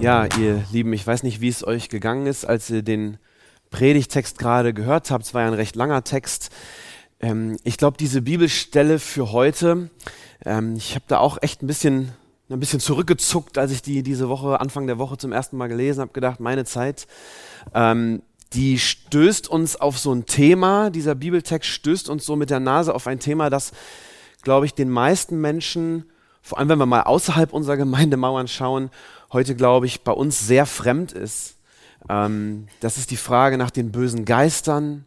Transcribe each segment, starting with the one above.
Ja, ihr Lieben, ich weiß nicht, wie es euch gegangen ist, als ihr den Predigtext gerade gehört habt. Es war ja ein recht langer Text. Ähm, ich glaube, diese Bibelstelle für heute, ähm, ich habe da auch echt ein bisschen, ein bisschen zurückgezuckt, als ich die diese Woche, Anfang der Woche zum ersten Mal gelesen habe, gedacht, meine Zeit, ähm, die stößt uns auf so ein Thema, dieser Bibeltext stößt uns so mit der Nase auf ein Thema, das, glaube ich, den meisten Menschen, vor allem wenn wir mal außerhalb unserer Gemeindemauern schauen, heute, glaube ich, bei uns sehr fremd ist. Ähm, das ist die Frage nach den bösen Geistern,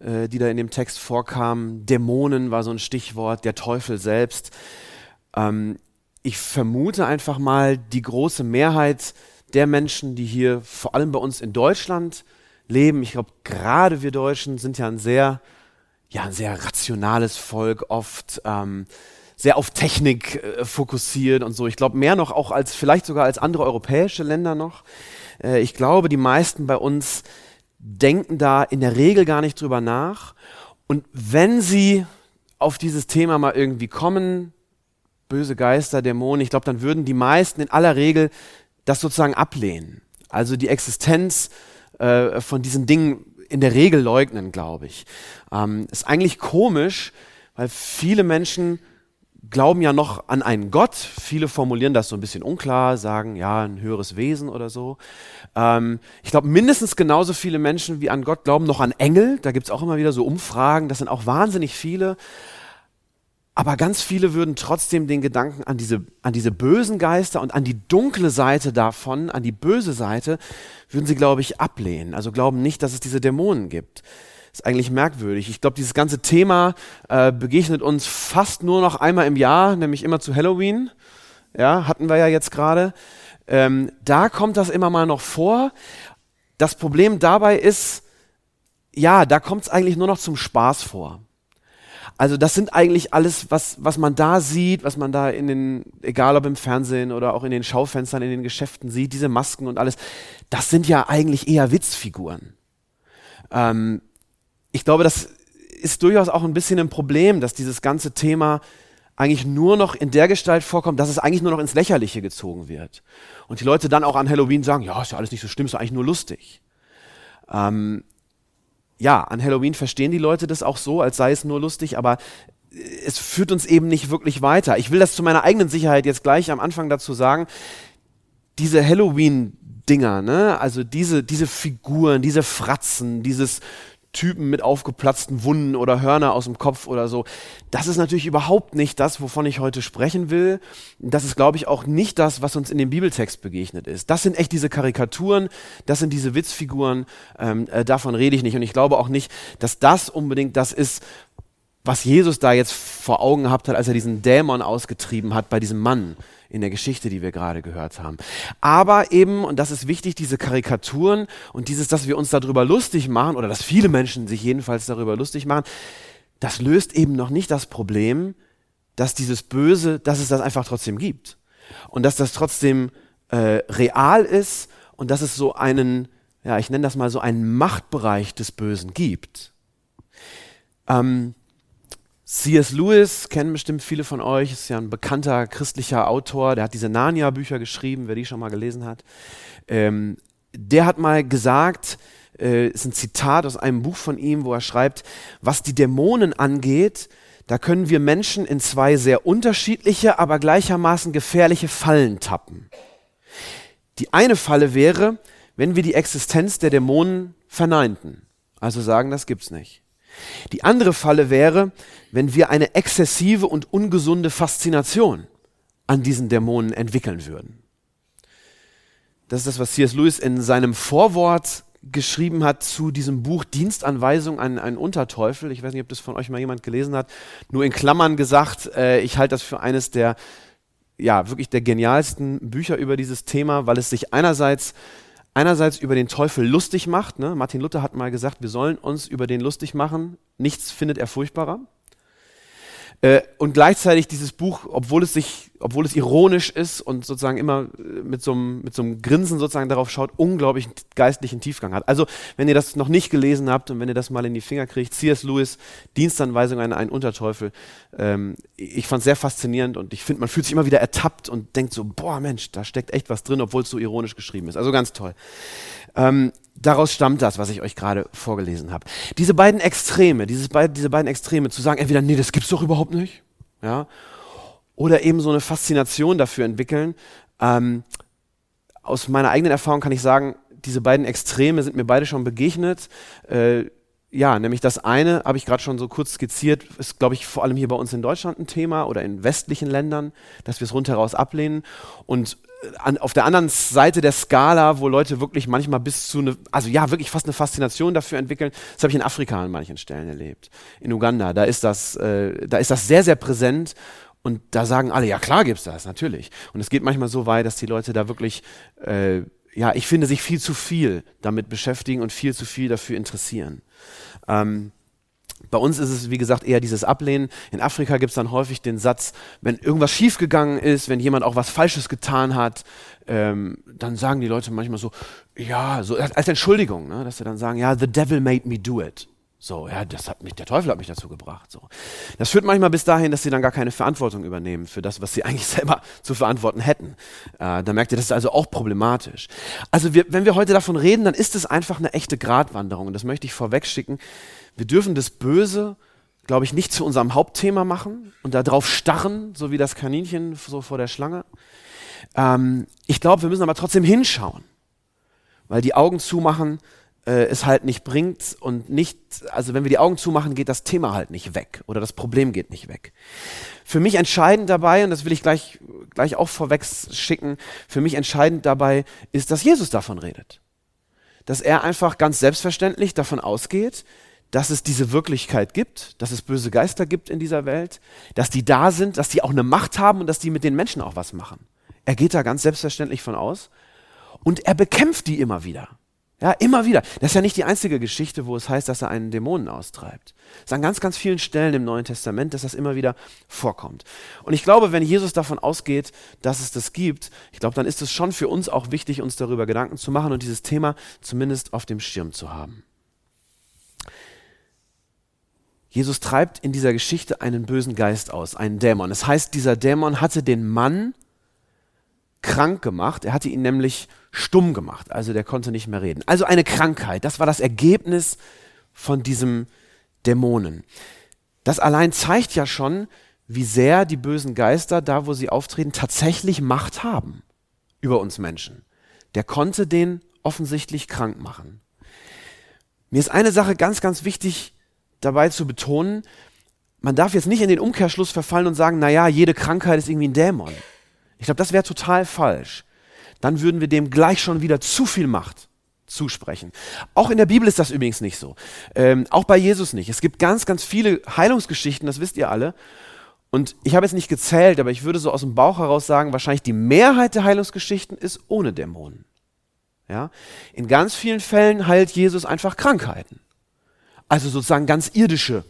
äh, die da in dem Text vorkamen. Dämonen war so ein Stichwort, der Teufel selbst. Ähm, ich vermute einfach mal, die große Mehrheit der Menschen, die hier vor allem bei uns in Deutschland leben, ich glaube, gerade wir Deutschen sind ja ein sehr, ja, ein sehr rationales Volk, oft ähm, sehr auf Technik äh, fokussiert und so. Ich glaube mehr noch auch als vielleicht sogar als andere europäische Länder noch. Äh, ich glaube, die meisten bei uns denken da in der Regel gar nicht drüber nach. Und wenn sie auf dieses Thema mal irgendwie kommen, böse Geister, Dämonen, ich glaube, dann würden die meisten in aller Regel das sozusagen ablehnen. Also die Existenz äh, von diesen Dingen in der Regel leugnen, glaube ich. Ähm, ist eigentlich komisch, weil viele Menschen glauben ja noch an einen Gott. Viele formulieren das so ein bisschen unklar, sagen ja, ein höheres Wesen oder so. Ähm, ich glaube, mindestens genauso viele Menschen wie an Gott glauben noch an Engel. Da gibt es auch immer wieder so Umfragen, das sind auch wahnsinnig viele. Aber ganz viele würden trotzdem den Gedanken an diese, an diese bösen Geister und an die dunkle Seite davon, an die böse Seite, würden sie, glaube ich, ablehnen. Also glauben nicht, dass es diese Dämonen gibt ist eigentlich merkwürdig. Ich glaube, dieses ganze Thema äh, begegnet uns fast nur noch einmal im Jahr, nämlich immer zu Halloween. Ja, hatten wir ja jetzt gerade. Ähm, da kommt das immer mal noch vor. Das Problem dabei ist, ja, da kommt es eigentlich nur noch zum Spaß vor. Also das sind eigentlich alles, was, was man da sieht, was man da in den, egal ob im Fernsehen oder auch in den Schaufenstern, in den Geschäften sieht, diese Masken und alles, das sind ja eigentlich eher Witzfiguren. Ähm, ich glaube, das ist durchaus auch ein bisschen ein Problem, dass dieses ganze Thema eigentlich nur noch in der Gestalt vorkommt, dass es eigentlich nur noch ins Lächerliche gezogen wird. Und die Leute dann auch an Halloween sagen, ja, ist ja alles nicht so schlimm, ist ja eigentlich nur lustig. Ähm, ja, an Halloween verstehen die Leute das auch so, als sei es nur lustig, aber es führt uns eben nicht wirklich weiter. Ich will das zu meiner eigenen Sicherheit jetzt gleich am Anfang dazu sagen. Diese Halloween-Dinger, ne? also diese, diese Figuren, diese Fratzen, dieses Typen mit aufgeplatzten Wunden oder Hörner aus dem Kopf oder so. Das ist natürlich überhaupt nicht das, wovon ich heute sprechen will. Das ist, glaube ich, auch nicht das, was uns in dem Bibeltext begegnet ist. Das sind echt diese Karikaturen, das sind diese Witzfiguren, ähm, äh, davon rede ich nicht. Und ich glaube auch nicht, dass das unbedingt das ist, was Jesus da jetzt vor Augen gehabt hat, als er diesen Dämon ausgetrieben hat bei diesem Mann in der Geschichte, die wir gerade gehört haben. Aber eben, und das ist wichtig, diese Karikaturen und dieses, dass wir uns darüber lustig machen, oder dass viele Menschen sich jedenfalls darüber lustig machen, das löst eben noch nicht das Problem, dass dieses Böse, dass es das einfach trotzdem gibt. Und dass das trotzdem äh, real ist und dass es so einen, ja, ich nenne das mal so einen Machtbereich des Bösen gibt. Ähm, C.S. Lewis kennen bestimmt viele von euch, ist ja ein bekannter christlicher Autor, der hat diese Narnia-Bücher geschrieben, wer die schon mal gelesen hat. Ähm, der hat mal gesagt, äh, ist ein Zitat aus einem Buch von ihm, wo er schreibt, was die Dämonen angeht, da können wir Menschen in zwei sehr unterschiedliche, aber gleichermaßen gefährliche Fallen tappen. Die eine Falle wäre, wenn wir die Existenz der Dämonen verneinten, also sagen, das gibt's nicht. Die andere Falle wäre, wenn wir eine exzessive und ungesunde Faszination an diesen Dämonen entwickeln würden. Das ist das, was C.S. Lewis in seinem Vorwort geschrieben hat zu diesem Buch Dienstanweisung an einen Unterteufel. Ich weiß nicht, ob das von euch mal jemand gelesen hat. Nur in Klammern gesagt, äh, ich halte das für eines der, ja, wirklich der genialsten Bücher über dieses Thema, weil es sich einerseits einerseits über den Teufel lustig macht. Ne? Martin Luther hat mal gesagt, wir sollen uns über den lustig machen. Nichts findet er furchtbarer. Äh, und gleichzeitig dieses Buch, obwohl es sich, obwohl es ironisch ist und sozusagen immer äh, mit so einem, mit so einem Grinsen sozusagen darauf schaut, unglaublich geistlichen Tiefgang hat. Also, wenn ihr das noch nicht gelesen habt und wenn ihr das mal in die Finger kriegt, C.S. Lewis, Dienstanweisung an einen Unterteufel. Ähm, ich fand es sehr faszinierend und ich finde, man fühlt sich immer wieder ertappt und denkt so, boah Mensch, da steckt echt was drin, obwohl es so ironisch geschrieben ist. Also ganz toll. Ähm, daraus stammt das, was ich euch gerade vorgelesen habe. Diese beiden Extreme, dieses be diese beiden Extreme, zu sagen, entweder, nee, das gibt's doch überhaupt nicht, ja, oder eben so eine Faszination dafür entwickeln. Ähm, aus meiner eigenen Erfahrung kann ich sagen, diese beiden Extreme sind mir beide schon begegnet. Äh, ja, nämlich das eine, habe ich gerade schon so kurz skizziert, ist, glaube ich, vor allem hier bei uns in Deutschland ein Thema oder in westlichen Ländern, dass wir es rundheraus ablehnen. Und an, auf der anderen Seite der Skala, wo Leute wirklich manchmal bis zu eine, also ja, wirklich fast eine Faszination dafür entwickeln, das habe ich in Afrika an manchen Stellen erlebt. In Uganda, da ist das, äh, da ist das sehr, sehr präsent und da sagen alle, ja klar gibt's das, natürlich. Und es geht manchmal so weit, dass die Leute da wirklich, äh, ja, ich finde, sich viel zu viel damit beschäftigen und viel zu viel dafür interessieren. Ähm, bei uns ist es, wie gesagt, eher dieses Ablehnen. In Afrika gibt es dann häufig den Satz, wenn irgendwas schiefgegangen ist, wenn jemand auch was Falsches getan hat, ähm, dann sagen die Leute manchmal so, ja, so als Entschuldigung, ne, dass sie dann sagen, ja, the devil made me do it. So, ja, das hat mich, der Teufel hat mich dazu gebracht. So. Das führt manchmal bis dahin, dass sie dann gar keine Verantwortung übernehmen für das, was sie eigentlich selber zu verantworten hätten. Äh, da merkt ihr, das ist also auch problematisch. Also wir, wenn wir heute davon reden, dann ist es einfach eine echte Gratwanderung. Und das möchte ich vorwegschicken. Wir dürfen das Böse, glaube ich, nicht zu unserem Hauptthema machen und darauf starren, so wie das Kaninchen so vor der Schlange. Ähm, ich glaube, wir müssen aber trotzdem hinschauen, weil die Augen zumachen äh, es halt nicht bringt und nicht, also wenn wir die Augen zumachen, geht das Thema halt nicht weg oder das Problem geht nicht weg. Für mich entscheidend dabei, und das will ich gleich, gleich auch vorweg schicken, für mich entscheidend dabei ist, dass Jesus davon redet. Dass er einfach ganz selbstverständlich davon ausgeht, dass es diese Wirklichkeit gibt, dass es böse Geister gibt in dieser Welt, dass die da sind, dass die auch eine Macht haben und dass die mit den Menschen auch was machen. Er geht da ganz selbstverständlich von aus und er bekämpft die immer wieder. Ja, immer wieder. Das ist ja nicht die einzige Geschichte, wo es heißt, dass er einen Dämonen austreibt. Es ist an ganz, ganz vielen Stellen im Neuen Testament, dass das immer wieder vorkommt. Und ich glaube, wenn Jesus davon ausgeht, dass es das gibt, ich glaube, dann ist es schon für uns auch wichtig, uns darüber Gedanken zu machen und dieses Thema zumindest auf dem Schirm zu haben. Jesus treibt in dieser Geschichte einen bösen Geist aus, einen Dämon. Das heißt, dieser Dämon hatte den Mann krank gemacht. Er hatte ihn nämlich stumm gemacht, also der konnte nicht mehr reden. Also eine Krankheit, das war das Ergebnis von diesem Dämonen. Das allein zeigt ja schon, wie sehr die bösen Geister, da wo sie auftreten, tatsächlich Macht haben über uns Menschen. Der konnte den offensichtlich krank machen. Mir ist eine Sache ganz, ganz wichtig dabei zu betonen, man darf jetzt nicht in den Umkehrschluss verfallen und sagen, naja, jede Krankheit ist irgendwie ein Dämon. Ich glaube, das wäre total falsch. Dann würden wir dem gleich schon wieder zu viel Macht zusprechen. Auch in der Bibel ist das übrigens nicht so. Ähm, auch bei Jesus nicht. Es gibt ganz, ganz viele Heilungsgeschichten, das wisst ihr alle. Und ich habe jetzt nicht gezählt, aber ich würde so aus dem Bauch heraus sagen, wahrscheinlich die Mehrheit der Heilungsgeschichten ist ohne Dämonen. Ja? In ganz vielen Fällen heilt Jesus einfach Krankheiten. Also sozusagen ganz irdische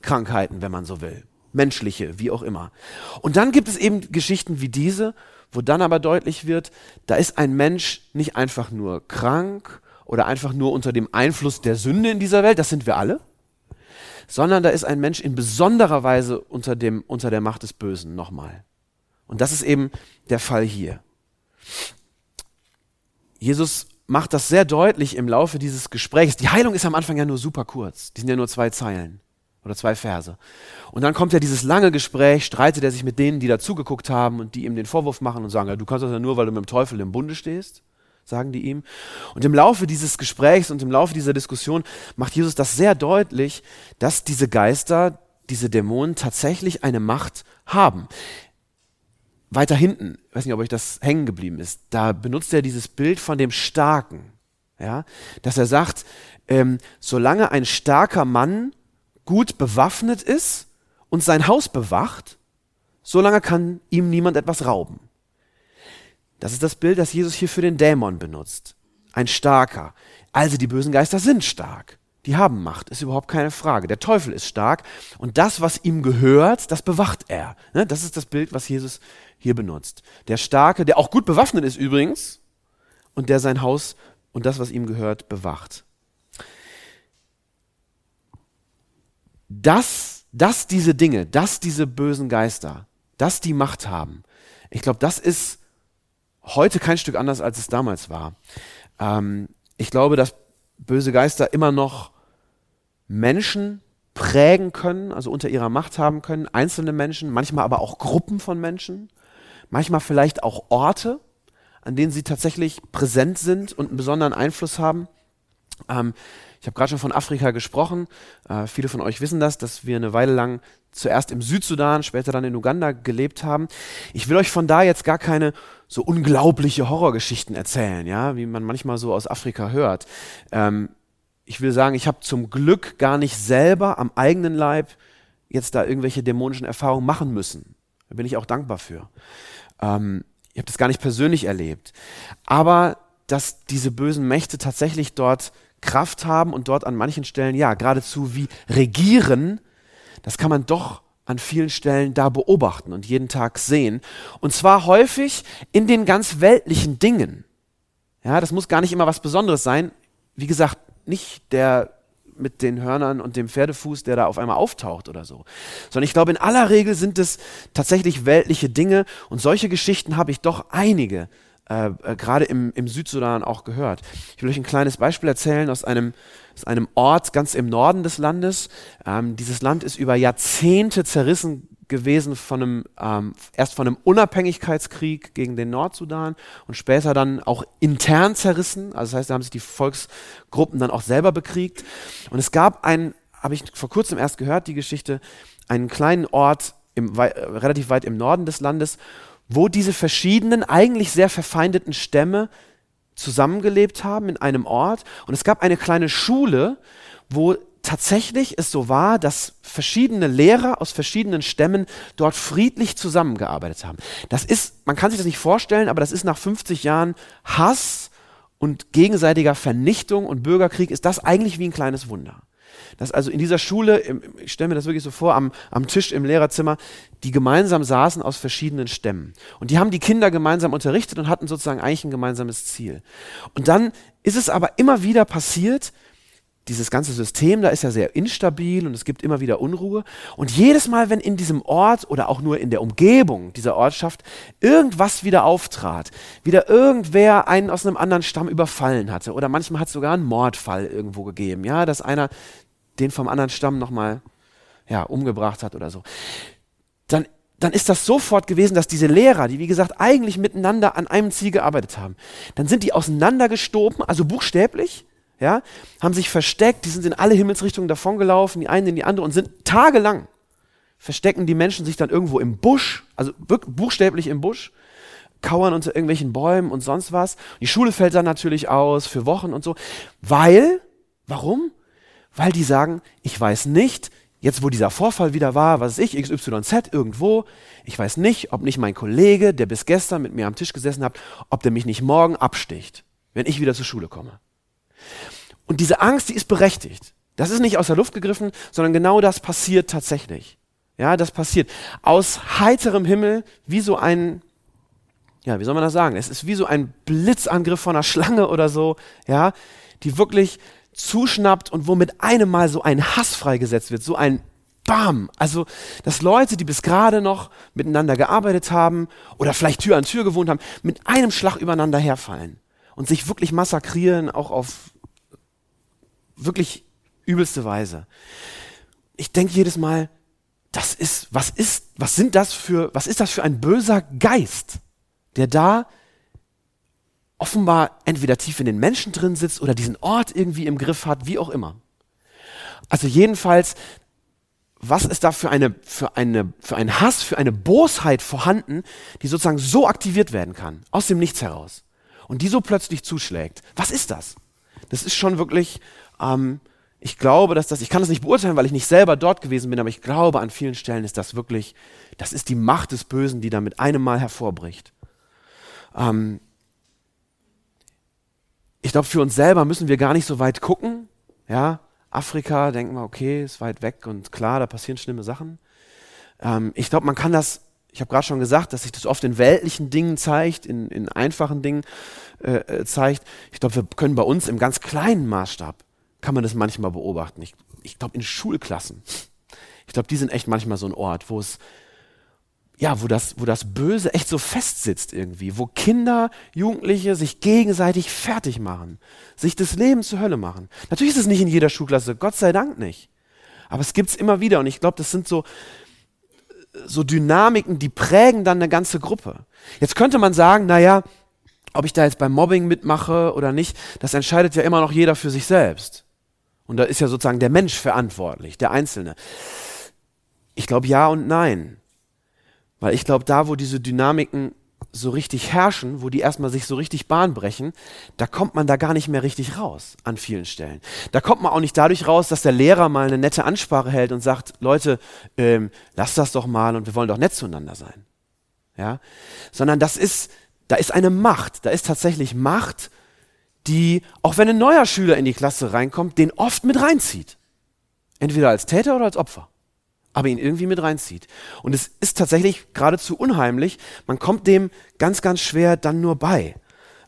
Krankheiten, wenn man so will. Menschliche, wie auch immer. Und dann gibt es eben Geschichten wie diese, wo dann aber deutlich wird, da ist ein Mensch nicht einfach nur krank oder einfach nur unter dem Einfluss der Sünde in dieser Welt, das sind wir alle, sondern da ist ein Mensch in besonderer Weise unter, dem, unter der Macht des Bösen nochmal. Und das ist eben der Fall hier. Jesus macht das sehr deutlich im Laufe dieses Gesprächs. Die Heilung ist am Anfang ja nur super kurz. Die sind ja nur zwei Zeilen oder zwei Verse. Und dann kommt ja dieses lange Gespräch, streitet er sich mit denen, die dazugeguckt haben und die ihm den Vorwurf machen und sagen, ja, du kannst das ja nur, weil du mit dem Teufel im Bunde stehst, sagen die ihm. Und im Laufe dieses Gesprächs und im Laufe dieser Diskussion macht Jesus das sehr deutlich, dass diese Geister, diese Dämonen tatsächlich eine Macht haben weiter hinten, ich weiß nicht, ob euch das hängen geblieben ist, da benutzt er dieses Bild von dem Starken, ja, dass er sagt, ähm, solange ein starker Mann gut bewaffnet ist und sein Haus bewacht, solange kann ihm niemand etwas rauben. Das ist das Bild, das Jesus hier für den Dämon benutzt. ein Starker. Also die bösen Geister sind stark. Die haben Macht, ist überhaupt keine Frage. Der Teufel ist stark und das, was ihm gehört, das bewacht er. Ne? Das ist das Bild, was Jesus hier benutzt. Der Starke, der auch gut bewaffnet ist übrigens und der sein Haus und das, was ihm gehört, bewacht. Dass, dass diese Dinge, dass diese bösen Geister, dass die Macht haben, ich glaube, das ist heute kein Stück anders, als es damals war. Ähm, ich glaube, dass böse Geister immer noch Menschen prägen können, also unter ihrer Macht haben können, einzelne Menschen, manchmal aber auch Gruppen von Menschen, manchmal vielleicht auch Orte, an denen sie tatsächlich präsent sind und einen besonderen Einfluss haben. Ähm, ich habe gerade schon von Afrika gesprochen. Äh, viele von euch wissen das, dass wir eine Weile lang zuerst im Südsudan, später dann in Uganda gelebt haben. Ich will euch von da jetzt gar keine so unglaubliche Horrorgeschichten erzählen, ja, wie man manchmal so aus Afrika hört. Ähm, ich will sagen, ich habe zum Glück gar nicht selber am eigenen Leib jetzt da irgendwelche dämonischen Erfahrungen machen müssen. Da bin ich auch dankbar für. Ähm, ich habe das gar nicht persönlich erlebt. Aber dass diese bösen Mächte tatsächlich dort Kraft haben und dort an manchen Stellen, ja, geradezu wie regieren, das kann man doch an vielen Stellen da beobachten und jeden Tag sehen. Und zwar häufig in den ganz weltlichen Dingen. Ja, das muss gar nicht immer was Besonderes sein. Wie gesagt, nicht der mit den Hörnern und dem Pferdefuß, der da auf einmal auftaucht oder so. Sondern ich glaube, in aller Regel sind es tatsächlich weltliche Dinge und solche Geschichten habe ich doch einige, äh, äh, gerade im, im Südsudan auch gehört. Ich will euch ein kleines Beispiel erzählen aus einem, aus einem Ort ganz im Norden des Landes. Ähm, dieses Land ist über Jahrzehnte zerrissen gewesen von einem, ähm, erst von einem Unabhängigkeitskrieg gegen den Nordsudan und später dann auch intern zerrissen. Also das heißt, da haben sich die Volksgruppen dann auch selber bekriegt. Und es gab einen, habe ich vor kurzem erst gehört, die Geschichte, einen kleinen Ort im, wei relativ weit im Norden des Landes, wo diese verschiedenen, eigentlich sehr verfeindeten Stämme zusammengelebt haben in einem Ort. Und es gab eine kleine Schule, wo tatsächlich es so war, dass verschiedene Lehrer aus verschiedenen Stämmen dort friedlich zusammengearbeitet haben. Das ist, man kann sich das nicht vorstellen, aber das ist nach 50 Jahren Hass und gegenseitiger Vernichtung und Bürgerkrieg, ist das eigentlich wie ein kleines Wunder. Dass also in dieser Schule, ich stelle mir das wirklich so vor, am, am Tisch im Lehrerzimmer, die gemeinsam saßen aus verschiedenen Stämmen. Und die haben die Kinder gemeinsam unterrichtet und hatten sozusagen eigentlich ein gemeinsames Ziel. Und dann ist es aber immer wieder passiert, dieses ganze System da ist ja sehr instabil und es gibt immer wieder Unruhe. Und jedes Mal, wenn in diesem Ort oder auch nur in der Umgebung dieser Ortschaft irgendwas wieder auftrat, wieder irgendwer einen aus einem anderen Stamm überfallen hatte oder manchmal hat es sogar einen Mordfall irgendwo gegeben, ja, dass einer den vom anderen Stamm nochmal ja, umgebracht hat oder so, dann dann ist das sofort gewesen, dass diese Lehrer, die wie gesagt eigentlich miteinander an einem Ziel gearbeitet haben, dann sind die auseinandergestoben, also buchstäblich, ja, haben sich versteckt, die sind in alle Himmelsrichtungen davongelaufen, die einen in die andere und sind tagelang verstecken die Menschen sich dann irgendwo im Busch, also buchstäblich im Busch, kauern unter irgendwelchen Bäumen und sonst was. Die Schule fällt dann natürlich aus für Wochen und so, weil, warum? Weil die sagen, ich weiß nicht, jetzt wo dieser Vorfall wieder war, was weiß ich, XYZ irgendwo, ich weiß nicht, ob nicht mein Kollege, der bis gestern mit mir am Tisch gesessen hat, ob der mich nicht morgen absticht, wenn ich wieder zur Schule komme. Und diese Angst, die ist berechtigt. Das ist nicht aus der Luft gegriffen, sondern genau das passiert tatsächlich. Ja, das passiert. Aus heiterem Himmel, wie so ein, ja, wie soll man das sagen? Es ist wie so ein Blitzangriff von einer Schlange oder so, ja, die wirklich zuschnappt und wo mit einem Mal so ein Hass freigesetzt wird, so ein Bam. Also, dass Leute, die bis gerade noch miteinander gearbeitet haben oder vielleicht Tür an Tür gewohnt haben, mit einem Schlag übereinander herfallen und sich wirklich massakrieren, auch auf wirklich übelste Weise. Ich denke jedes Mal, das ist, was ist, was sind das für, was ist das für ein böser Geist, der da offenbar entweder tief in den Menschen drin sitzt oder diesen Ort irgendwie im Griff hat, wie auch immer. Also jedenfalls, was ist da für eine, für eine, für ein Hass, für eine Bosheit vorhanden, die sozusagen so aktiviert werden kann, aus dem Nichts heraus und die so plötzlich zuschlägt. Was ist das? Das ist schon wirklich, ähm, ich glaube, dass das, ich kann das nicht beurteilen, weil ich nicht selber dort gewesen bin, aber ich glaube, an vielen Stellen ist das wirklich, das ist die Macht des Bösen, die da mit einem Mal hervorbricht. Ähm, ich glaube, für uns selber müssen wir gar nicht so weit gucken. Ja, Afrika, denken wir, okay, ist weit weg und klar, da passieren schlimme Sachen. Ähm, ich glaube, man kann das, ich habe gerade schon gesagt, dass sich das oft in weltlichen Dingen zeigt, in, in einfachen Dingen äh, äh zeigt. Ich glaube, wir können bei uns im ganz kleinen Maßstab, kann man das manchmal beobachten. Ich, ich glaube, in Schulklassen. Ich glaube, die sind echt manchmal so ein Ort, wo es ja, wo das, wo das Böse echt so festsitzt irgendwie, wo Kinder, Jugendliche sich gegenseitig fertig machen, sich das Leben zur Hölle machen. Natürlich ist es nicht in jeder Schulklasse, Gott sei Dank nicht. Aber es gibt es immer wieder und ich glaube, das sind so, so Dynamiken, die prägen dann eine ganze Gruppe. Jetzt könnte man sagen, naja, ob ich da jetzt beim Mobbing mitmache oder nicht, das entscheidet ja immer noch jeder für sich selbst. Und da ist ja sozusagen der Mensch verantwortlich, der Einzelne. Ich glaube ja und nein. Weil ich glaube, da, wo diese Dynamiken so richtig herrschen, wo die erstmal sich so richtig Bahn brechen, da kommt man da gar nicht mehr richtig raus an vielen Stellen. Da kommt man auch nicht dadurch raus, dass der Lehrer mal eine nette Ansprache hält und sagt, Leute, ähm, lasst das doch mal und wir wollen doch nett zueinander sein. Ja? Sondern das ist, da ist eine Macht, da ist tatsächlich Macht, die, auch wenn ein neuer Schüler in die Klasse reinkommt, den oft mit reinzieht. Entweder als Täter oder als Opfer aber ihn irgendwie mit reinzieht. Und es ist tatsächlich geradezu unheimlich. Man kommt dem ganz, ganz schwer dann nur bei.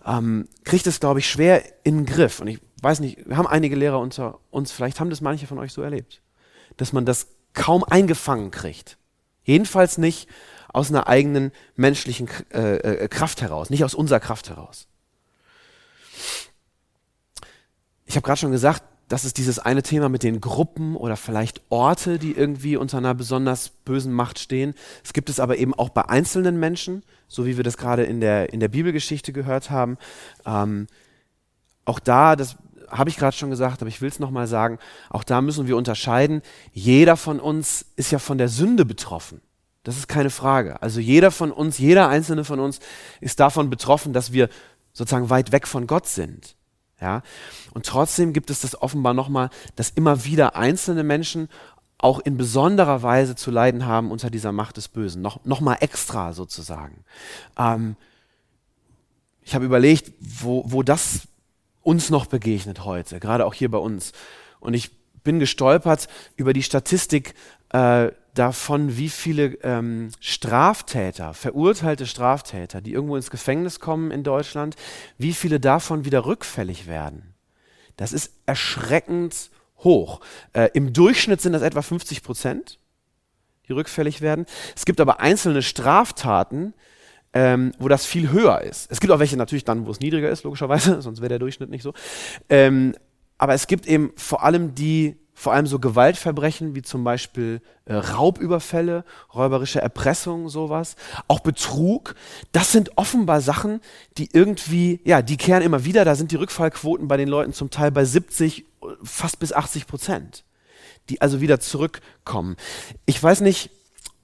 Ähm, kriegt es, glaube ich, schwer in den Griff. Und ich weiß nicht, wir haben einige Lehrer unter uns, vielleicht haben das manche von euch so erlebt, dass man das kaum eingefangen kriegt. Jedenfalls nicht aus einer eigenen menschlichen äh, äh, Kraft heraus, nicht aus unserer Kraft heraus. Ich habe gerade schon gesagt, das ist dieses eine Thema mit den Gruppen oder vielleicht Orte, die irgendwie unter einer besonders bösen Macht stehen. Es gibt es aber eben auch bei einzelnen Menschen, so wie wir das gerade in der, in der Bibelgeschichte gehört haben. Ähm, auch da, das habe ich gerade schon gesagt, aber ich will es nochmal sagen, auch da müssen wir unterscheiden. Jeder von uns ist ja von der Sünde betroffen. Das ist keine Frage. Also jeder von uns, jeder einzelne von uns ist davon betroffen, dass wir sozusagen weit weg von Gott sind. Ja? Und trotzdem gibt es das offenbar nochmal, dass immer wieder einzelne Menschen auch in besonderer Weise zu leiden haben unter dieser Macht des Bösen. Noch, noch mal extra sozusagen. Ähm, ich habe überlegt, wo, wo das uns noch begegnet heute, gerade auch hier bei uns. Und ich bin gestolpert über die Statistik äh, davon, wie viele ähm, Straftäter, verurteilte Straftäter, die irgendwo ins Gefängnis kommen in Deutschland, wie viele davon wieder rückfällig werden. Das ist erschreckend hoch. Äh, Im Durchschnitt sind das etwa 50 Prozent, die rückfällig werden. Es gibt aber einzelne Straftaten, ähm, wo das viel höher ist. Es gibt auch welche natürlich dann, wo es niedriger ist, logischerweise, sonst wäre der Durchschnitt nicht so. Ähm, aber es gibt eben vor allem die vor allem so Gewaltverbrechen wie zum Beispiel äh, Raubüberfälle, räuberische Erpressung, sowas, auch Betrug. Das sind offenbar Sachen, die irgendwie, ja, die kehren immer wieder. Da sind die Rückfallquoten bei den Leuten zum Teil bei 70, fast bis 80 Prozent, die also wieder zurückkommen. Ich weiß nicht,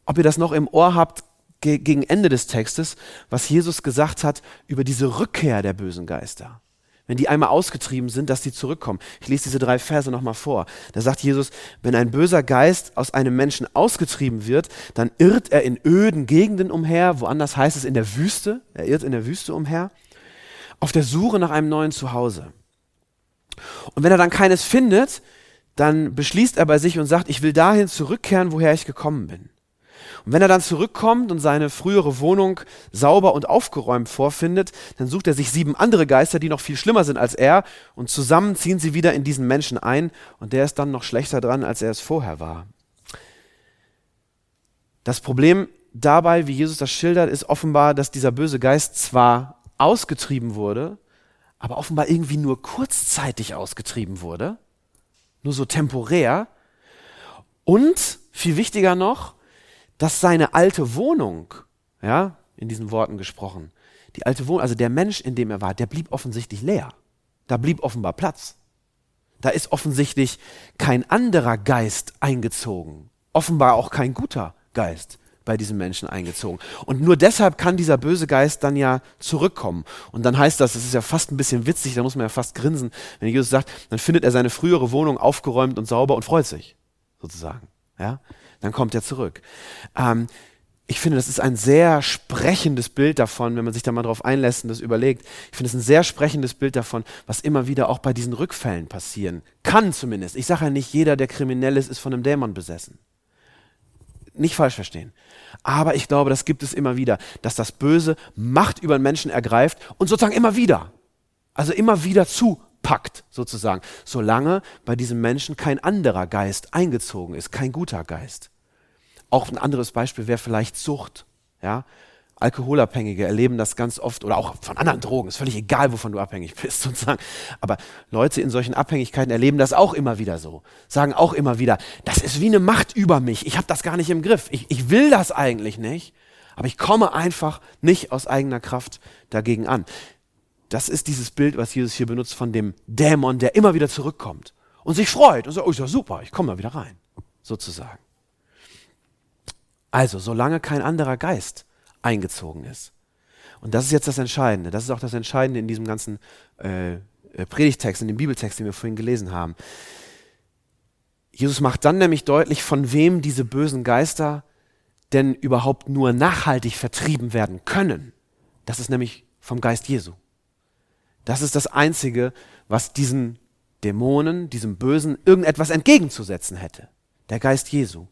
ob ihr das noch im Ohr habt ge gegen Ende des Textes, was Jesus gesagt hat über diese Rückkehr der bösen Geister wenn die einmal ausgetrieben sind, dass die zurückkommen. Ich lese diese drei Verse nochmal vor. Da sagt Jesus, wenn ein böser Geist aus einem Menschen ausgetrieben wird, dann irrt er in öden Gegenden umher, woanders heißt es in der Wüste, er irrt in der Wüste umher, auf der Suche nach einem neuen Zuhause. Und wenn er dann keines findet, dann beschließt er bei sich und sagt, ich will dahin zurückkehren, woher ich gekommen bin. Und wenn er dann zurückkommt und seine frühere Wohnung sauber und aufgeräumt vorfindet, dann sucht er sich sieben andere Geister, die noch viel schlimmer sind als er, und zusammen ziehen sie wieder in diesen Menschen ein, und der ist dann noch schlechter dran, als er es vorher war. Das Problem dabei, wie Jesus das schildert, ist offenbar, dass dieser böse Geist zwar ausgetrieben wurde, aber offenbar irgendwie nur kurzzeitig ausgetrieben wurde, nur so temporär. Und, viel wichtiger noch, dass seine alte Wohnung, ja, in diesen Worten gesprochen, die alte Wohnung, also der Mensch, in dem er war, der blieb offensichtlich leer. Da blieb offenbar Platz. Da ist offensichtlich kein anderer Geist eingezogen. Offenbar auch kein guter Geist bei diesem Menschen eingezogen. Und nur deshalb kann dieser böse Geist dann ja zurückkommen. Und dann heißt das, das ist ja fast ein bisschen witzig, da muss man ja fast grinsen, wenn Jesus sagt, dann findet er seine frühere Wohnung aufgeräumt und sauber und freut sich, sozusagen. Ja? Dann kommt er zurück. Ähm, ich finde, das ist ein sehr sprechendes Bild davon, wenn man sich da mal drauf einlässt und das überlegt. Ich finde es ein sehr sprechendes Bild davon, was immer wieder auch bei diesen Rückfällen passieren kann zumindest. Ich sage ja nicht, jeder, der kriminell ist, ist von einem Dämon besessen. Nicht falsch verstehen. Aber ich glaube, das gibt es immer wieder, dass das Böse Macht über den Menschen ergreift und sozusagen immer wieder, also immer wieder zupackt, sozusagen, solange bei diesem Menschen kein anderer Geist eingezogen ist, kein guter Geist. Auch ein anderes Beispiel wäre vielleicht Sucht. Ja? Alkoholabhängige erleben das ganz oft oder auch von anderen Drogen. Ist völlig egal, wovon du abhängig bist sozusagen. Aber Leute in solchen Abhängigkeiten erleben das auch immer wieder so. Sagen auch immer wieder, das ist wie eine Macht über mich. Ich habe das gar nicht im Griff. Ich, ich will das eigentlich nicht. Aber ich komme einfach nicht aus eigener Kraft dagegen an. Das ist dieses Bild, was Jesus hier benutzt von dem Dämon, der immer wieder zurückkommt und sich freut und sagt, oh, ist ja super, ich komme mal wieder rein, sozusagen. Also, solange kein anderer Geist eingezogen ist. Und das ist jetzt das Entscheidende. Das ist auch das Entscheidende in diesem ganzen äh, äh, Predigtext, in dem Bibeltext, den wir vorhin gelesen haben. Jesus macht dann nämlich deutlich, von wem diese bösen Geister denn überhaupt nur nachhaltig vertrieben werden können. Das ist nämlich vom Geist Jesu. Das ist das Einzige, was diesen Dämonen, diesem Bösen, irgendetwas entgegenzusetzen hätte. Der Geist Jesu.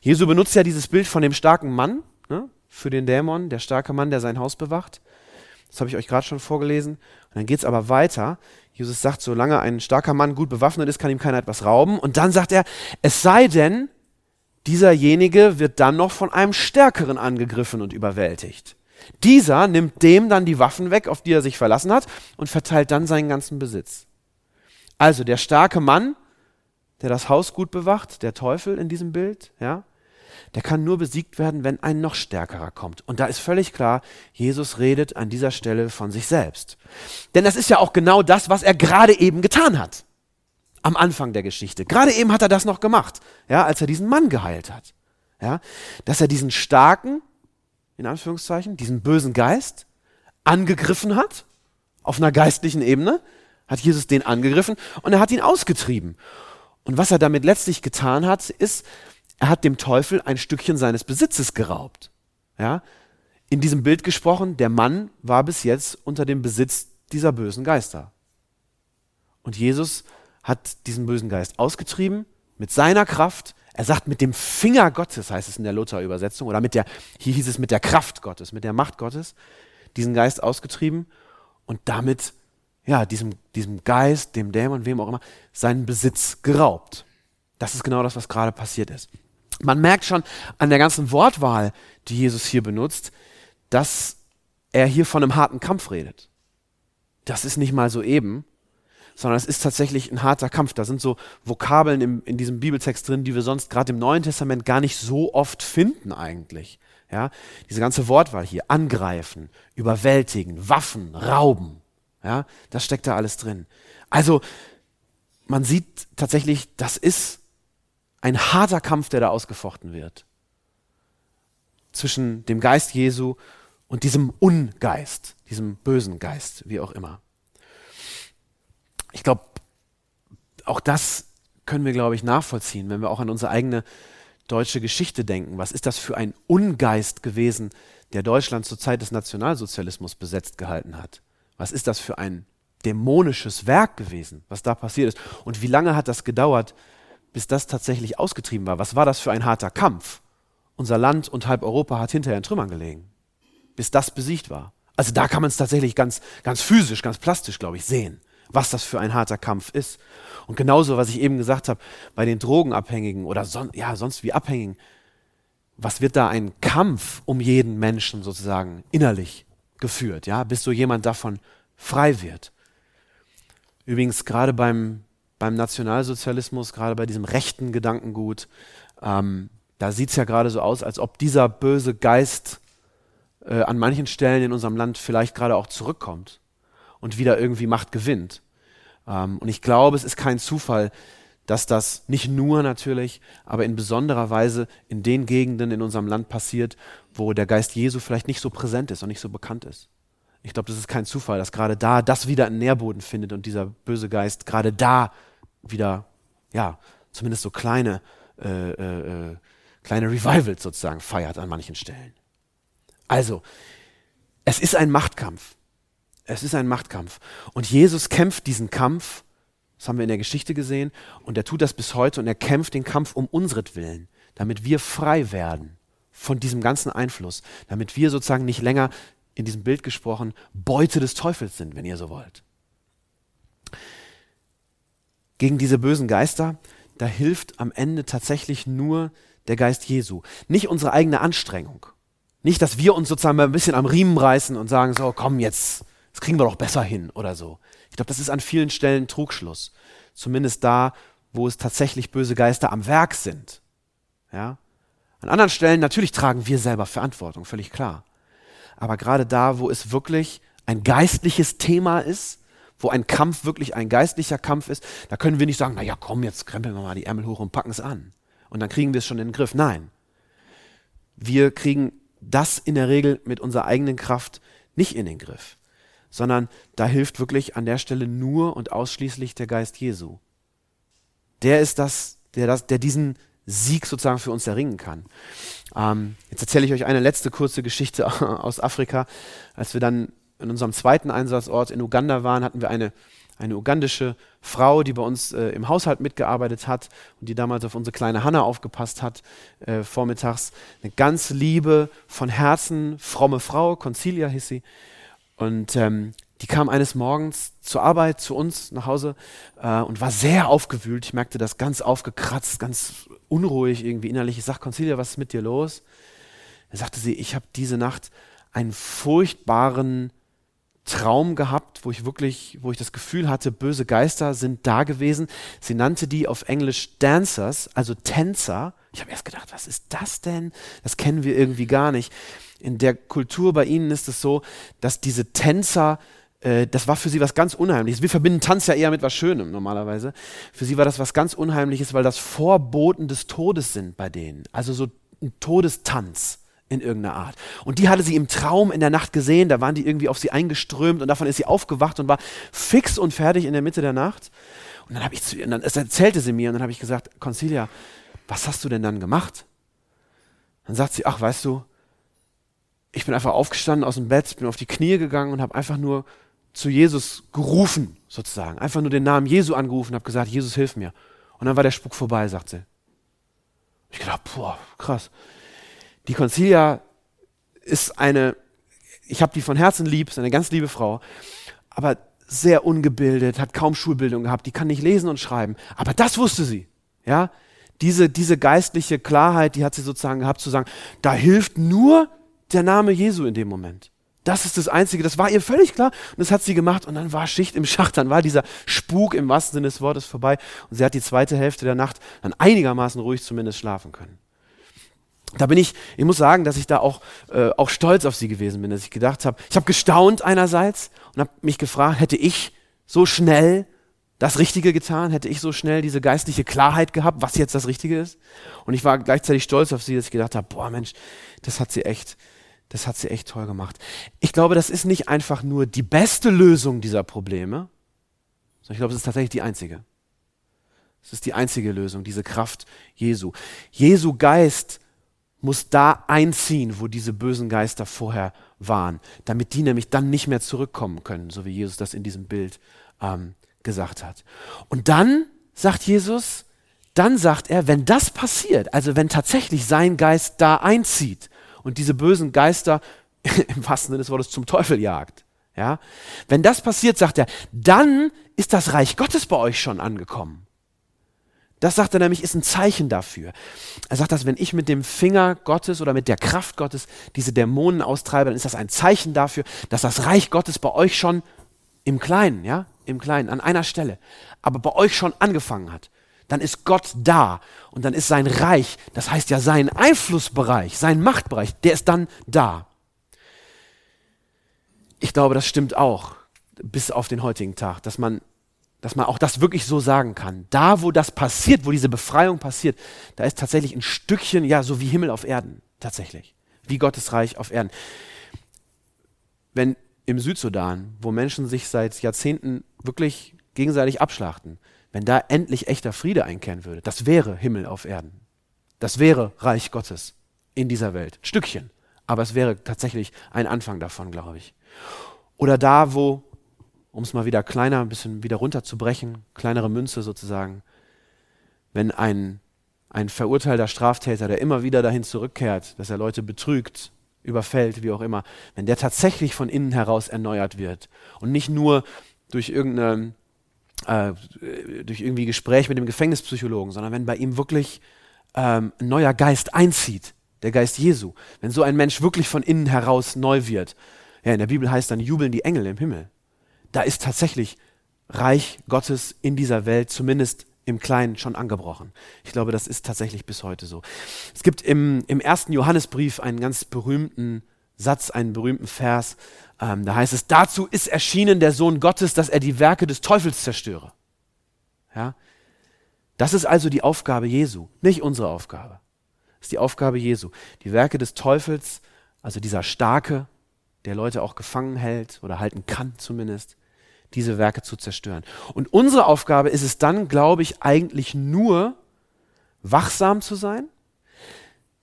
Jesu benutzt ja dieses Bild von dem starken Mann ne, für den Dämon, der starke Mann, der sein Haus bewacht. Das habe ich euch gerade schon vorgelesen. Und dann geht es aber weiter. Jesus sagt, solange ein starker Mann gut bewaffnet ist, kann ihm keiner etwas rauben. Und dann sagt er, es sei denn, dieserjenige wird dann noch von einem Stärkeren angegriffen und überwältigt. Dieser nimmt dem dann die Waffen weg, auf die er sich verlassen hat, und verteilt dann seinen ganzen Besitz. Also der starke Mann der das Haus gut bewacht, der Teufel in diesem Bild, ja, der kann nur besiegt werden, wenn ein noch stärkerer kommt. Und da ist völlig klar, Jesus redet an dieser Stelle von sich selbst. Denn das ist ja auch genau das, was er gerade eben getan hat. Am Anfang der Geschichte. Gerade eben hat er das noch gemacht, ja, als er diesen Mann geheilt hat. Ja, dass er diesen starken, in Anführungszeichen, diesen bösen Geist angegriffen hat, auf einer geistlichen Ebene, hat Jesus den angegriffen und er hat ihn ausgetrieben. Und was er damit letztlich getan hat, ist, er hat dem Teufel ein Stückchen seines Besitzes geraubt. Ja? In diesem Bild gesprochen, der Mann war bis jetzt unter dem Besitz dieser bösen Geister. Und Jesus hat diesen bösen Geist ausgetrieben mit seiner Kraft. Er sagt mit dem Finger Gottes, heißt es in der Luther-Übersetzung, oder mit der, hier hieß es mit der Kraft Gottes, mit der Macht Gottes, diesen Geist ausgetrieben und damit ja, diesem, diesem Geist, dem Dämon, wem auch immer, seinen Besitz geraubt. Das ist genau das, was gerade passiert ist. Man merkt schon an der ganzen Wortwahl, die Jesus hier benutzt, dass er hier von einem harten Kampf redet. Das ist nicht mal so eben, sondern es ist tatsächlich ein harter Kampf. Da sind so Vokabeln im, in diesem Bibeltext drin, die wir sonst gerade im Neuen Testament gar nicht so oft finden eigentlich. Ja, diese ganze Wortwahl hier, angreifen, überwältigen, Waffen, rauben. Ja, das steckt da alles drin. Also, man sieht tatsächlich, das ist ein harter Kampf, der da ausgefochten wird. Zwischen dem Geist Jesu und diesem Ungeist, diesem bösen Geist, wie auch immer. Ich glaube, auch das können wir, glaube ich, nachvollziehen, wenn wir auch an unsere eigene deutsche Geschichte denken. Was ist das für ein Ungeist gewesen, der Deutschland zur Zeit des Nationalsozialismus besetzt gehalten hat? Was ist das für ein dämonisches Werk gewesen, was da passiert ist? Und wie lange hat das gedauert, bis das tatsächlich ausgetrieben war? Was war das für ein harter Kampf? Unser Land und halb Europa hat hinterher in Trümmern gelegen, bis das besiegt war. Also da kann man es tatsächlich ganz, ganz physisch, ganz plastisch, glaube ich, sehen, was das für ein harter Kampf ist. Und genauso, was ich eben gesagt habe, bei den Drogenabhängigen oder son ja, sonst wie Abhängigen, was wird da ein Kampf um jeden Menschen sozusagen innerlich geführt, ja, bis so jemand davon frei wird. Übrigens gerade beim, beim Nationalsozialismus, gerade bei diesem rechten Gedankengut, ähm, da sieht es ja gerade so aus, als ob dieser böse Geist äh, an manchen Stellen in unserem Land vielleicht gerade auch zurückkommt und wieder irgendwie Macht gewinnt. Ähm, und ich glaube, es ist kein Zufall, dass das nicht nur natürlich, aber in besonderer Weise in den Gegenden in unserem Land passiert, wo der Geist Jesu vielleicht nicht so präsent ist und nicht so bekannt ist. Ich glaube, das ist kein Zufall, dass gerade da das wieder einen Nährboden findet und dieser böse Geist gerade da wieder, ja, zumindest so kleine, äh, äh, äh kleine Revivals sozusagen feiert an manchen Stellen. Also, es ist ein Machtkampf. Es ist ein Machtkampf. Und Jesus kämpft diesen Kampf, das haben wir in der Geschichte gesehen, und er tut das bis heute und er kämpft den Kampf um unsretwillen, damit wir frei werden von diesem ganzen Einfluss, damit wir sozusagen nicht länger, in diesem Bild gesprochen, Beute des Teufels sind, wenn ihr so wollt. Gegen diese bösen Geister, da hilft am Ende tatsächlich nur der Geist Jesu, nicht unsere eigene Anstrengung. Nicht, dass wir uns sozusagen mal ein bisschen am Riemen reißen und sagen, so, komm jetzt, das kriegen wir doch besser hin oder so. Ich glaube, das ist an vielen Stellen Trugschluss. Zumindest da, wo es tatsächlich böse Geister am Werk sind. Ja? An anderen Stellen natürlich tragen wir selber Verantwortung, völlig klar. Aber gerade da, wo es wirklich ein geistliches Thema ist, wo ein Kampf wirklich ein geistlicher Kampf ist, da können wir nicht sagen, naja, komm, jetzt krempeln wir mal die Ärmel hoch und packen es an. Und dann kriegen wir es schon in den Griff. Nein. Wir kriegen das in der Regel mit unserer eigenen Kraft nicht in den Griff, sondern da hilft wirklich an der Stelle nur und ausschließlich der Geist Jesu. Der ist das, der, das, der diesen Sieg sozusagen für uns erringen kann. Ähm, jetzt erzähle ich euch eine letzte kurze Geschichte aus Afrika. Als wir dann in unserem zweiten Einsatzort in Uganda waren, hatten wir eine, eine ugandische Frau, die bei uns äh, im Haushalt mitgearbeitet hat und die damals auf unsere kleine Hanna aufgepasst hat, äh, vormittags. Eine ganz liebe, von Herzen fromme Frau, Concilia hieß sie. Und ähm, die kam eines Morgens zur Arbeit, zu uns nach Hause äh, und war sehr aufgewühlt. Ich merkte das ganz aufgekratzt, ganz unruhig irgendwie innerlich. Ich sag, Concilia, was ist mit dir los? Da sagte sie, ich habe diese Nacht einen furchtbaren Traum gehabt, wo ich wirklich, wo ich das Gefühl hatte, böse Geister sind da gewesen. Sie nannte die auf Englisch Dancers, also Tänzer. Ich habe erst gedacht, was ist das denn? Das kennen wir irgendwie gar nicht. In der Kultur bei ihnen ist es so, dass diese Tänzer äh, das war für sie was ganz Unheimliches. Wir verbinden Tanz ja eher mit was Schönem normalerweise. Für sie war das was ganz Unheimliches, weil das Vorboten des Todes sind bei denen. Also so ein Todestanz in irgendeiner Art. Und die hatte sie im Traum in der Nacht gesehen, da waren die irgendwie auf sie eingeströmt und davon ist sie aufgewacht und war fix und fertig in der Mitte der Nacht. Und dann habe ich zu ihr, und dann erzählte sie mir und dann habe ich gesagt, Concilia, was hast du denn dann gemacht? Dann sagt sie, ach, weißt du, ich bin einfach aufgestanden aus dem Bett, bin auf die Knie gegangen und habe einfach nur zu Jesus gerufen, sozusagen. Einfach nur den Namen Jesu angerufen habe gesagt, Jesus, hilf mir. Und dann war der Spuk vorbei, sagt sie. Ich gedacht, boah, krass. Die Concilia ist eine, ich habe die von Herzen lieb, ist eine ganz liebe Frau, aber sehr ungebildet, hat kaum Schulbildung gehabt, die kann nicht lesen und schreiben. Aber das wusste sie. Ja, diese, diese geistliche Klarheit, die hat sie sozusagen gehabt, zu sagen, da hilft nur der Name Jesu in dem Moment. Das ist das Einzige, das war ihr völlig klar und das hat sie gemacht und dann war Schicht im Schacht, dann war dieser Spuk im wahrsten Sinne des Wortes vorbei und sie hat die zweite Hälfte der Nacht dann einigermaßen ruhig zumindest schlafen können da bin ich, ich muss sagen, dass ich da auch, äh, auch stolz auf sie gewesen bin, dass ich gedacht habe, ich habe gestaunt einerseits und habe mich gefragt, hätte ich so schnell das Richtige getan, hätte ich so schnell diese geistliche Klarheit gehabt, was jetzt das Richtige ist. Und ich war gleichzeitig stolz auf sie, dass ich gedacht habe, boah Mensch, das hat sie echt, das hat sie echt toll gemacht. Ich glaube, das ist nicht einfach nur die beste Lösung dieser Probleme, sondern ich glaube, es ist tatsächlich die einzige. Es ist die einzige Lösung, diese Kraft Jesu. Jesu Geist muss da einziehen, wo diese bösen Geister vorher waren, damit die nämlich dann nicht mehr zurückkommen können, so wie Jesus das in diesem Bild ähm, gesagt hat. Und dann sagt Jesus, dann sagt er, wenn das passiert, also wenn tatsächlich sein Geist da einzieht und diese bösen Geister im wahrsten Sinne des Wortes zum Teufel jagt, ja, wenn das passiert, sagt er, dann ist das Reich Gottes bei euch schon angekommen. Das sagt er nämlich, ist ein Zeichen dafür. Er sagt, dass wenn ich mit dem Finger Gottes oder mit der Kraft Gottes diese Dämonen austreibe, dann ist das ein Zeichen dafür, dass das Reich Gottes bei euch schon im Kleinen, ja, im Kleinen, an einer Stelle, aber bei euch schon angefangen hat. Dann ist Gott da und dann ist sein Reich, das heißt ja sein Einflussbereich, sein Machtbereich, der ist dann da. Ich glaube, das stimmt auch bis auf den heutigen Tag, dass man dass man auch das wirklich so sagen kann. Da, wo das passiert, wo diese Befreiung passiert, da ist tatsächlich ein Stückchen, ja, so wie Himmel auf Erden, tatsächlich. Wie Gottes Reich auf Erden. Wenn im Südsudan, wo Menschen sich seit Jahrzehnten wirklich gegenseitig abschlachten, wenn da endlich echter Friede einkehren würde, das wäre Himmel auf Erden. Das wäre Reich Gottes in dieser Welt. Ein Stückchen. Aber es wäre tatsächlich ein Anfang davon, glaube ich. Oder da, wo, um es mal wieder kleiner, ein bisschen wieder runterzubrechen, kleinere Münze sozusagen, wenn ein, ein verurteilter Straftäter, der immer wieder dahin zurückkehrt, dass er Leute betrügt, überfällt, wie auch immer, wenn der tatsächlich von innen heraus erneuert wird und nicht nur durch irgendeine äh, durch irgendwie Gespräch mit dem Gefängnispsychologen, sondern wenn bei ihm wirklich ähm, ein neuer Geist einzieht, der Geist Jesu, wenn so ein Mensch wirklich von innen heraus neu wird, ja, in der Bibel heißt dann jubeln die Engel im Himmel. Da ist tatsächlich Reich Gottes in dieser Welt, zumindest im Kleinen, schon angebrochen. Ich glaube, das ist tatsächlich bis heute so. Es gibt im, im ersten Johannesbrief einen ganz berühmten Satz, einen berühmten Vers, ähm, da heißt es, dazu ist erschienen der Sohn Gottes, dass er die Werke des Teufels zerstöre. Ja? Das ist also die Aufgabe Jesu, nicht unsere Aufgabe. Das ist die Aufgabe Jesu. Die Werke des Teufels, also dieser Starke, der Leute auch gefangen hält oder halten kann zumindest, diese Werke zu zerstören. Und unsere Aufgabe ist es dann, glaube ich, eigentlich nur wachsam zu sein,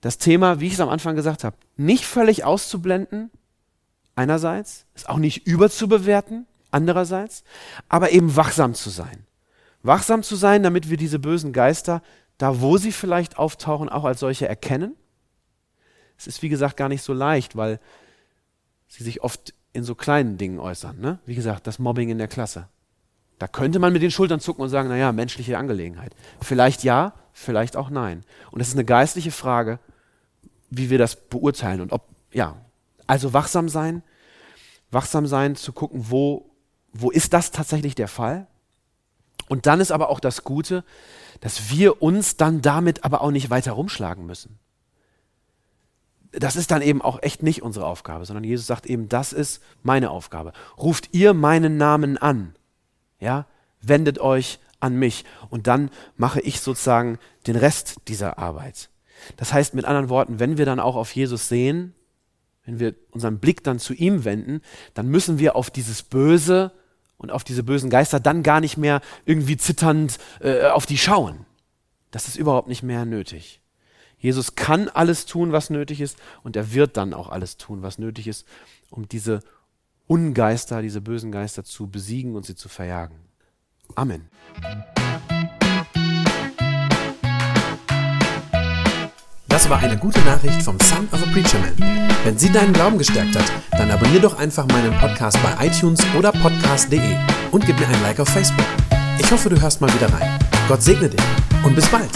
das Thema, wie ich es am Anfang gesagt habe, nicht völlig auszublenden, einerseits, es auch nicht überzubewerten, andererseits, aber eben wachsam zu sein. Wachsam zu sein, damit wir diese bösen Geister, da wo sie vielleicht auftauchen, auch als solche erkennen. Es ist, wie gesagt, gar nicht so leicht, weil sie sich oft in so kleinen Dingen äußern. Ne? Wie gesagt, das Mobbing in der Klasse. Da könnte man mit den Schultern zucken und sagen, naja, menschliche Angelegenheit. Vielleicht ja, vielleicht auch nein. Und das ist eine geistliche Frage, wie wir das beurteilen und ob, ja, also wachsam sein, wachsam sein, zu gucken, wo, wo ist das tatsächlich der Fall? Und dann ist aber auch das Gute, dass wir uns dann damit aber auch nicht weiter rumschlagen müssen. Das ist dann eben auch echt nicht unsere Aufgabe, sondern Jesus sagt eben, das ist meine Aufgabe. Ruft ihr meinen Namen an, ja, wendet euch an mich und dann mache ich sozusagen den Rest dieser Arbeit. Das heißt mit anderen Worten, wenn wir dann auch auf Jesus sehen, wenn wir unseren Blick dann zu ihm wenden, dann müssen wir auf dieses Böse und auf diese bösen Geister dann gar nicht mehr irgendwie zitternd äh, auf die schauen. Das ist überhaupt nicht mehr nötig. Jesus kann alles tun, was nötig ist, und er wird dann auch alles tun, was nötig ist, um diese Ungeister, diese bösen Geister zu besiegen und sie zu verjagen. Amen. Das war eine gute Nachricht vom Son of a Preacher Man. Wenn sie deinen Glauben gestärkt hat, dann abonniere doch einfach meinen Podcast bei iTunes oder podcast.de und gib mir ein Like auf Facebook. Ich hoffe, du hörst mal wieder rein. Gott segne dich und bis bald.